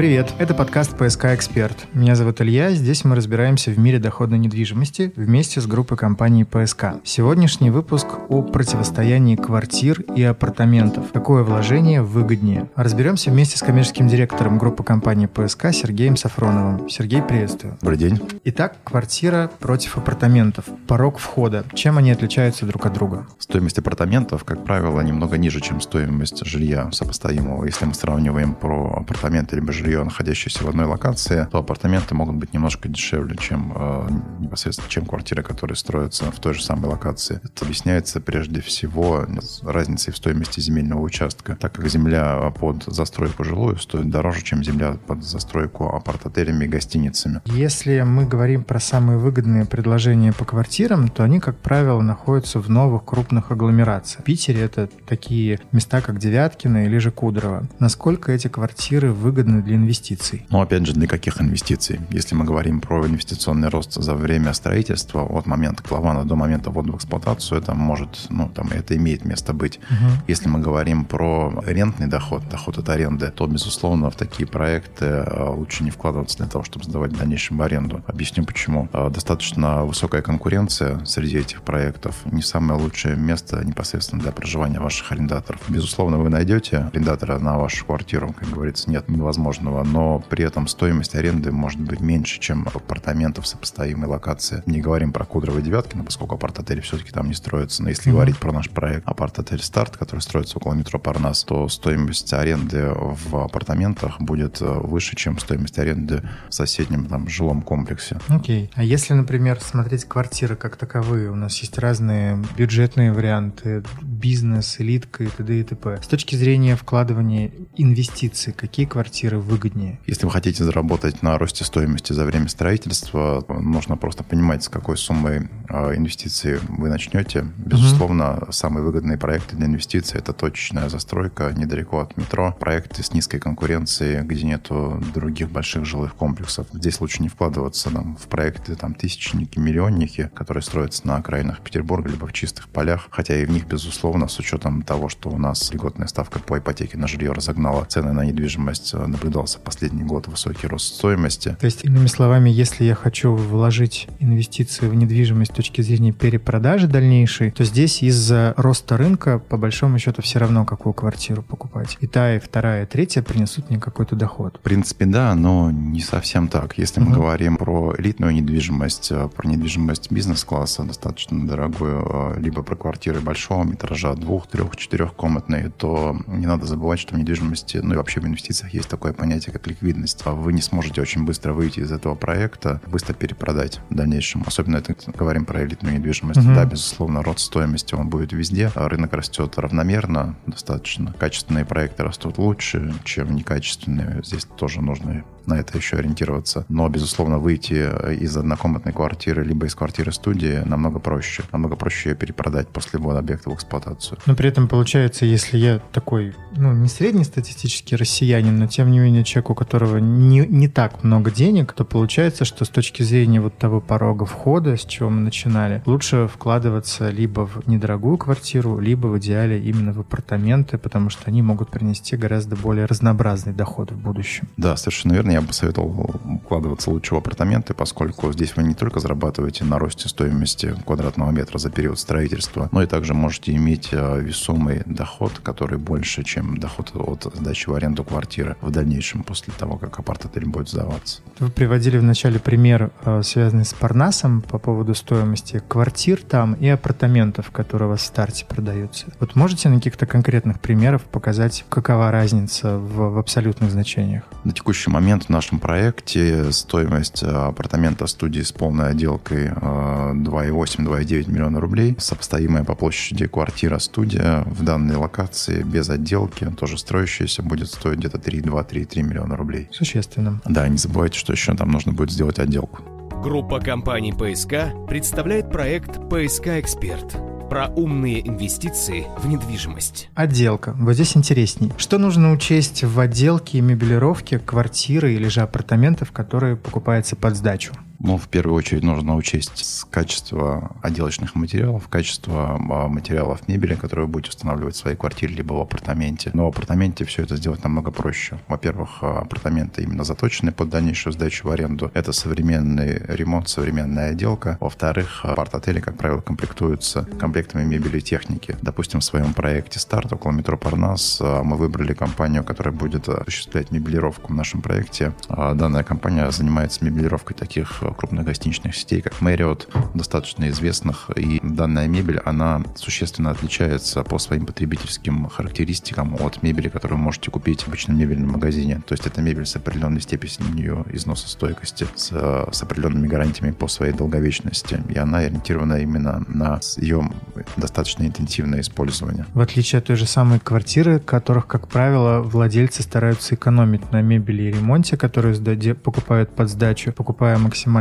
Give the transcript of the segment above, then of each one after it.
Привет, это подкаст «ПСК Эксперт». Меня зовут Илья, здесь мы разбираемся в мире доходной недвижимости вместе с группой компаний «ПСК». Сегодняшний выпуск о противостоянии квартир и апартаментов. Какое вложение выгоднее? Разберемся вместе с коммерческим директором группы компаний «ПСК» Сергеем Сафроновым. Сергей, приветствую. Добрый день. Итак, квартира против апартаментов. Порог входа. Чем они отличаются друг от друга? Стоимость апартаментов, как правило, немного ниже, чем стоимость жилья сопоставимого. Если мы сравниваем про апартаменты либо жилье жилье, находящееся в одной локации, то апартаменты могут быть немножко дешевле, чем э, непосредственно, чем квартиры, которые строятся в той же самой локации. Это объясняется прежде всего разницей в стоимости земельного участка, так как земля под застройку жилую стоит дороже, чем земля под застройку апарт-отелями и гостиницами. Если мы говорим про самые выгодные предложения по квартирам, то они, как правило, находятся в новых крупных агломерациях. В Питере это такие места, как Девяткино или же Кудрово. Насколько эти квартиры выгодны для инвестиций. Но опять же, для каких инвестиций? Если мы говорим про инвестиционный рост за время строительства, от момента клавана до момента ввода в эксплуатацию, это может, ну, там, это имеет место быть. Угу. Если мы говорим про рентный доход, доход от аренды, то, безусловно, в такие проекты э, лучше не вкладываться для того, чтобы сдавать в дальнейшем в аренду. Объясню почему. Э, достаточно высокая конкуренция среди этих проектов. Не самое лучшее место непосредственно для проживания ваших арендаторов. Безусловно, вы найдете арендатора на вашу квартиру, как говорится, нет невозможно подобного, но при этом стоимость аренды может быть меньше, чем апартаментов сопоставимой локации. Не говорим про Кудрово девятки, но поскольку апарт-отели все-таки там не строятся. Но если mm-hmm. говорить про наш проект апарт-отель Старт, который строится около метро Парнас, то стоимость аренды в апартаментах будет э, выше, чем стоимость аренды в соседнем там жилом комплексе. Окей. Okay. А если, например, смотреть квартиры как таковые, у нас есть разные бюджетные варианты, бизнес, элитка и т.д. и т.п. С точки зрения вкладывания инвестиций, какие квартиры выгоднее. Если вы хотите заработать на росте стоимости за время строительства, нужно просто понимать, с какой суммой а, инвестиций вы начнете. Безусловно, угу. самые выгодные проекты для инвестиций это точечная застройка недалеко от метро, проекты с низкой конкуренцией, где нету других больших жилых комплексов. Здесь лучше не вкладываться там, в проекты там тысячники, миллионники, которые строятся на окраинах Петербурга, либо в чистых полях, хотя и в них, безусловно, с учетом того, что у нас льготная ставка по ипотеке на жилье разогнала цены на недвижимость, наблюдался наблюдался последний год высокий рост стоимости. То есть, иными словами, если я хочу вложить инвестиции в недвижимость с точки зрения перепродажи дальнейшей, то здесь из-за роста рынка, по большому счету, все равно, какую квартиру покупать. И та, и вторая, и третья принесут мне какой-то доход. В принципе, да, но не совсем так. Если мы говорим про элитную недвижимость, э, про недвижимость бизнес-класса, достаточно дорогую, э, либо про квартиры большого метража, двух, трех, четырехкомнатные, то не надо забывать, что в недвижимости, ну и вообще в инвестициях есть такое понятие понятие как ликвидность. А вы не сможете очень быстро выйти из этого проекта, быстро перепродать в дальнейшем. Особенно это говорим про элитную недвижимость. Угу. Да, безусловно, рост стоимости он будет везде. А рынок растет равномерно достаточно. Качественные проекты растут лучше, чем некачественные. Здесь тоже нужно на это еще ориентироваться. Но, безусловно, выйти из однокомнатной квартиры либо из квартиры студии намного проще. Намного проще ее перепродать после ввода объекта в эксплуатацию. Но при этом получается, если я такой, ну, не среднестатистический россиянин, но тем не менее человек, у которого не, не так много денег, то получается, что с точки зрения вот того порога входа, с чего мы начинали, лучше вкладываться либо в недорогую квартиру, либо в идеале именно в апартаменты, потому что они могут принести гораздо более разнообразный доход в будущем. Да, совершенно верно я бы советовал укладываться лучше в апартаменты, поскольку здесь вы не только зарабатываете на росте стоимости квадратного метра за период строительства, но и также можете иметь э, весомый доход, который больше, чем доход от сдачи в аренду квартиры в дальнейшем, после того, как апарт-отель будет сдаваться. Вы приводили в начале пример, э, связанный с Парнасом по поводу стоимости квартир там и апартаментов, которые у вас в старте продаются. Вот можете на каких-то конкретных примерах показать, какова разница в, в абсолютных значениях? На текущий момент момент в нашем проекте стоимость э, апартамента студии с полной отделкой 2,8-2,9 э, миллиона рублей. Сопоставимая по площади квартира-студия в данной локации без отделки, тоже строящаяся, будет стоить где-то 3,2-3,3 миллиона рублей. Существенно. Да, не забывайте, что еще там нужно будет сделать отделку. Группа компаний ПСК представляет проект «ПСК Эксперт» про умные инвестиции в недвижимость. Отделка. Вот здесь интересней. Что нужно учесть в отделке и мебелировке квартиры или же апартаментов, которые покупаются под сдачу? Ну, в первую очередь нужно учесть качество отделочных материалов, качество а, материалов мебели, которые вы будете устанавливать в своей квартире либо в апартаменте. Но в апартаменте все это сделать намного проще. Во-первых, а, апартаменты именно заточены под дальнейшую сдачу в аренду. Это современный ремонт, современная отделка. Во-вторых, апарт-отели, как правило, комплектуются комплектами мебели и техники. Допустим, в своем проекте «Старт» около метро Парнас а, мы выбрали компанию, которая будет осуществлять мебелировку в нашем проекте. Данная компания занимается мебелировкой таких крупных гостиничных сетей, как Marriott, достаточно известных. И данная мебель, она существенно отличается по своим потребительским характеристикам от мебели, которую вы можете купить в обычном мебельном магазине. То есть это мебель с определенной степенью износостойкости, с, с определенными гарантиями по своей долговечности. И она ориентирована именно на ее достаточно интенсивное использование. В отличие от той же самой квартиры, которых, как правило, владельцы стараются экономить на мебели и ремонте, которые покупают под сдачу, покупая максимально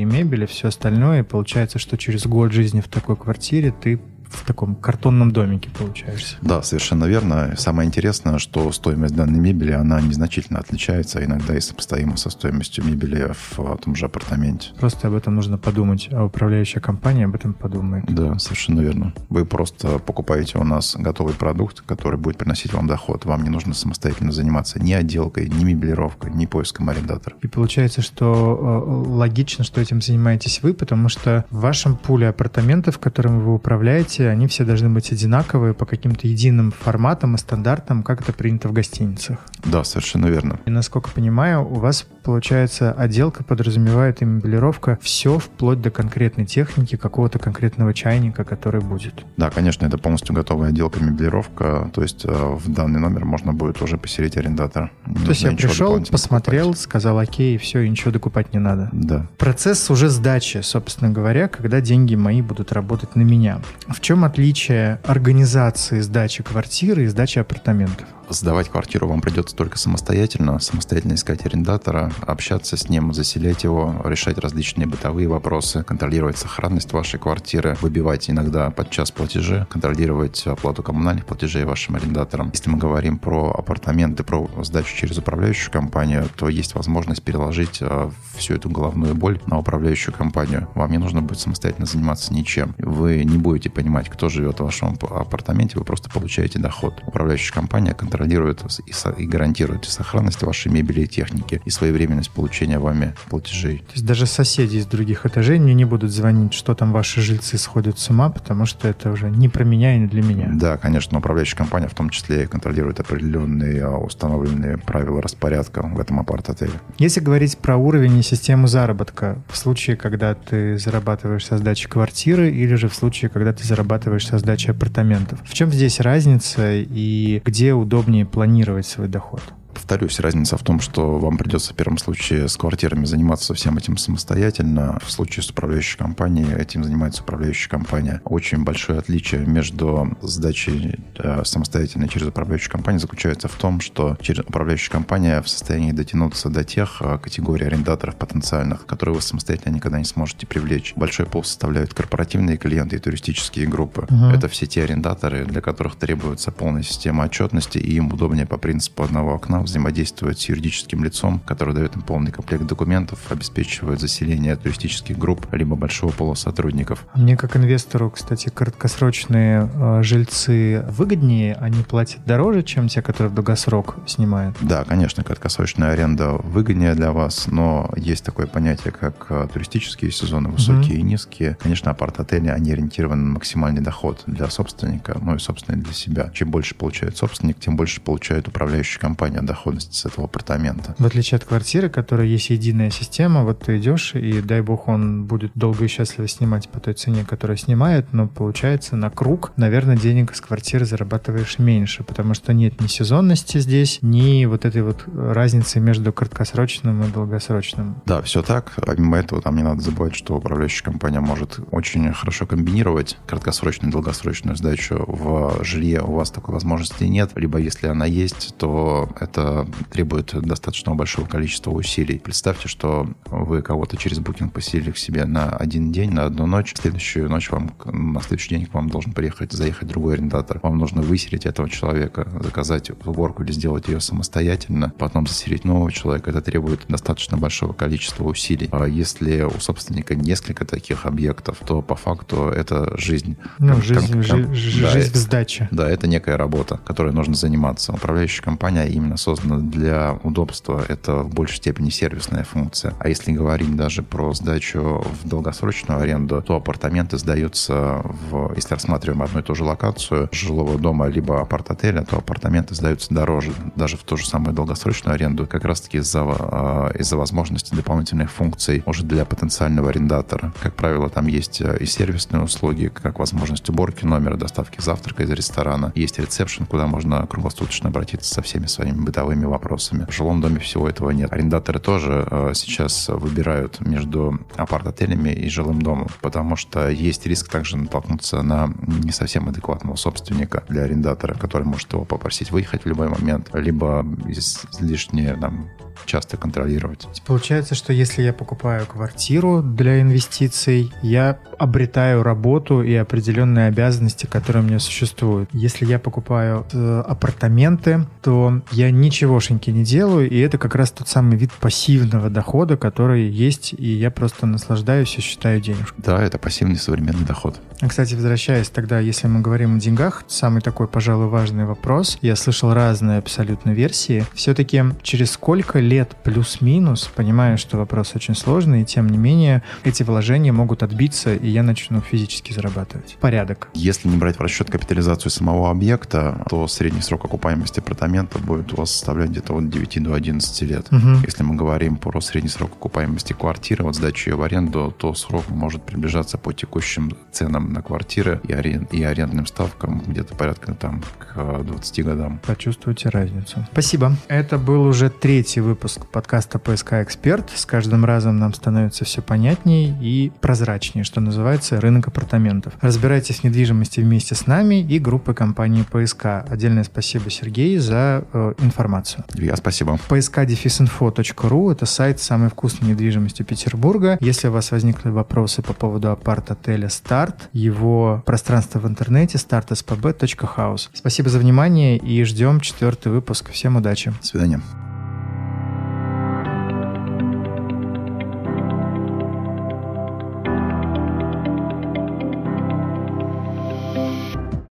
и мебель, и все остальное, и получается, что через год жизни в такой квартире ты в таком картонном домике получаешься. Да, совершенно верно. Самое интересное, что стоимость данной мебели, она незначительно отличается, иногда и сопоставима со стоимостью мебели в том же апартаменте. Просто об этом нужно подумать, а управляющая компания об этом подумает. Да, совершенно верно. Вы просто покупаете у нас готовый продукт, который будет приносить вам доход. Вам не нужно самостоятельно заниматься ни отделкой, ни мебелировкой, ни поиском арендатора. И получается, что э, логично, что этим занимаетесь вы, потому что в вашем пуле апартаментов, которым вы управляете, они все должны быть одинаковые по каким-то единым форматам и стандартам, как это принято в гостиницах. Да, совершенно верно. И насколько понимаю, у вас, получается, отделка подразумевает и мебелировка все вплоть до конкретной техники, какого-то конкретного чайника, который будет. Да, конечно, это полностью готовая отделка мебелировка, то есть э, в данный номер можно будет уже поселить арендатора. то есть я пришел, посмотрел, покупать. сказал окей, и все, и ничего докупать не надо. Да. Процесс уже сдачи, собственно говоря, когда деньги мои будут работать на меня. В чем отличие организации сдачи квартиры и сдачи апартаментов? Сдавать квартиру вам придется только самостоятельно, самостоятельно искать арендатора, общаться с ним, заселять его, решать различные бытовые вопросы, контролировать сохранность вашей квартиры, выбивать иногда подчас платежи, контролировать оплату коммунальных платежей вашим арендаторам. Если мы говорим про апартаменты, про сдачу через управляющую компанию, то есть возможность переложить э, всю эту головную боль на управляющую компанию. Вам не нужно будет самостоятельно заниматься ничем. Вы не будете понимать, кто живет в вашем апартаменте, вы просто получаете доход. Управляющая компания контролирует и, и гарантирует сохранность вашей мебели и техники, и своевременность получения вами платежей. То есть даже соседи из других этажей мне не будут звонить, что там ваши жильцы сходят с ума, потому что это уже не про меня и не для меня. Да, конечно, управляющая компания в том числе контролирует определенные а, установленные правила распорядка в этом апарт-отеле. Если говорить про уровень и систему заработка, в случае, когда ты зарабатываешь со сдачи квартиры или же в случае, когда ты зарабатываешь со сдачи апартаментов, в чем здесь разница и где удобнее планировать свой доход? Повторюсь, разница в том, что вам придется в первом случае с квартирами заниматься всем этим самостоятельно. В случае с управляющей компанией этим занимается управляющая компания. Очень большое отличие между сдачей э, самостоятельно через управляющую компанию заключается в том, что через управляющая компания в состоянии дотянуться до тех э, категорий арендаторов потенциальных, которые вы самостоятельно никогда не сможете привлечь. Большой пол составляют корпоративные клиенты и туристические группы. Угу. Это все те арендаторы, для которых требуется полная система отчетности, и им удобнее по принципу одного окна взаимодействовать с юридическим лицом, который дает им полный комплект документов, обеспечивает заселение туристических групп, либо большого пола сотрудников. Мне как инвестору, кстати, краткосрочные э, жильцы выгоднее, они платят дороже, чем те, которые в долгосрок снимают? Да, конечно, краткосрочная аренда выгоднее для вас, но есть такое понятие, как э, туристические сезоны, высокие mm-hmm. и низкие. Конечно, апарт-отели, они ориентированы на максимальный доход для собственника, ну и, собственно, для себя. Чем больше получает собственник, тем больше получает управляющая компания доходности с этого апартамента. В отличие от квартиры, которая есть единая система, вот ты идешь, и дай бог он будет долго и счастливо снимать по той цене, которая снимает, но получается на круг, наверное, денег с квартиры зарабатываешь меньше, потому что нет ни сезонности здесь, ни вот этой вот разницы между краткосрочным и долгосрочным. Да, все так. Помимо этого, там не надо забывать, что управляющая компания может очень хорошо комбинировать краткосрочную и долгосрочную сдачу в жилье. У вас такой возможности нет, либо если она есть, то это это требует достаточно большого количества усилий. Представьте, что вы кого-то через букинг поселили к себе на один день, на одну ночь. В следующую ночь вам, на следующий день к вам должен приехать, заехать другой арендатор. Вам нужно выселить этого человека, заказать уборку или сделать ее самостоятельно, потом заселить нового человека. Это требует достаточно большого количества усилий. А если у собственника несколько таких объектов, то по факту это жизнь. Ну, жизнь, ком- жизнь, да, жизнь в сдаче. Да, это некая работа, которой нужно заниматься. Управляющая компания именно создана для удобства. Это в большей степени сервисная функция. А если говорить даже про сдачу в долгосрочную аренду, то апартаменты сдаются в, если рассматриваем одну и ту же локацию жилого дома либо апарт-отеля, то апартаменты сдаются дороже, даже в ту же самую долгосрочную аренду, как раз-таки из-за а, из-за возможности дополнительных функций уже для потенциального арендатора. Как правило, там есть э, и сервисные услуги, как возможность уборки номера, доставки завтрака из ресторана. Есть ресепшн, куда можно круглосуточно обратиться со всеми своими бытовыми вопросами. В жилом доме всего этого нет. Арендаторы тоже э, сейчас выбирают между апарт-отелями и жилым домом, потому что есть риск также натолкнуться на не совсем адекватного собственника для арендатора, который может его попросить выехать в любой момент, либо излишне там, часто контролировать. Получается, что если я покупаю квартиру для инвестиций, я обретаю работу и определенные обязанности, которые у меня существуют. Если я покупаю э, апартаменты, то я ничегошеньки не делаю, и это как раз тот самый вид пассивного дохода, который есть, и я просто наслаждаюсь и считаю денежку. Да, это пассивный современный доход. А, кстати, возвращаясь тогда, если мы говорим о деньгах, самый такой, пожалуй, важный вопрос. Я слышал разные абсолютно версии. Все-таки через сколько лет плюс-минус, понимаю, что вопрос очень сложный, и тем не менее эти вложения могут отбиться, и я начну физически зарабатывать. Порядок. Если не брать в расчет капитализацию самого объекта, то средний срок окупаемости апартамента будет у вас составлять где-то от 9 до 11 лет. Угу. Если мы говорим про средний срок окупаемости квартиры, от сдачи ее в аренду, то срок может приближаться по текущим ценам на квартиры и, арен... и арендным ставкам где-то порядка там к 20 годам. Почувствуйте разницу. Спасибо. Это был уже третий выпуск подкаста «ПСК Эксперт». С каждым разом нам становится все понятнее и прозрачнее, что называется, рынок апартаментов. Разбирайтесь в недвижимости вместе с нами и группой компании «ПСК». Отдельное спасибо, Сергей, за э, информацию. Я спасибо. psk-info.ru – это сайт самой вкусной недвижимости Петербурга. Если у вас возникли вопросы по поводу апарт-отеля «Старт», его пространство в интернете startspb.house. Спасибо за внимание и ждем четвертый выпуск. Всем удачи. До свидания.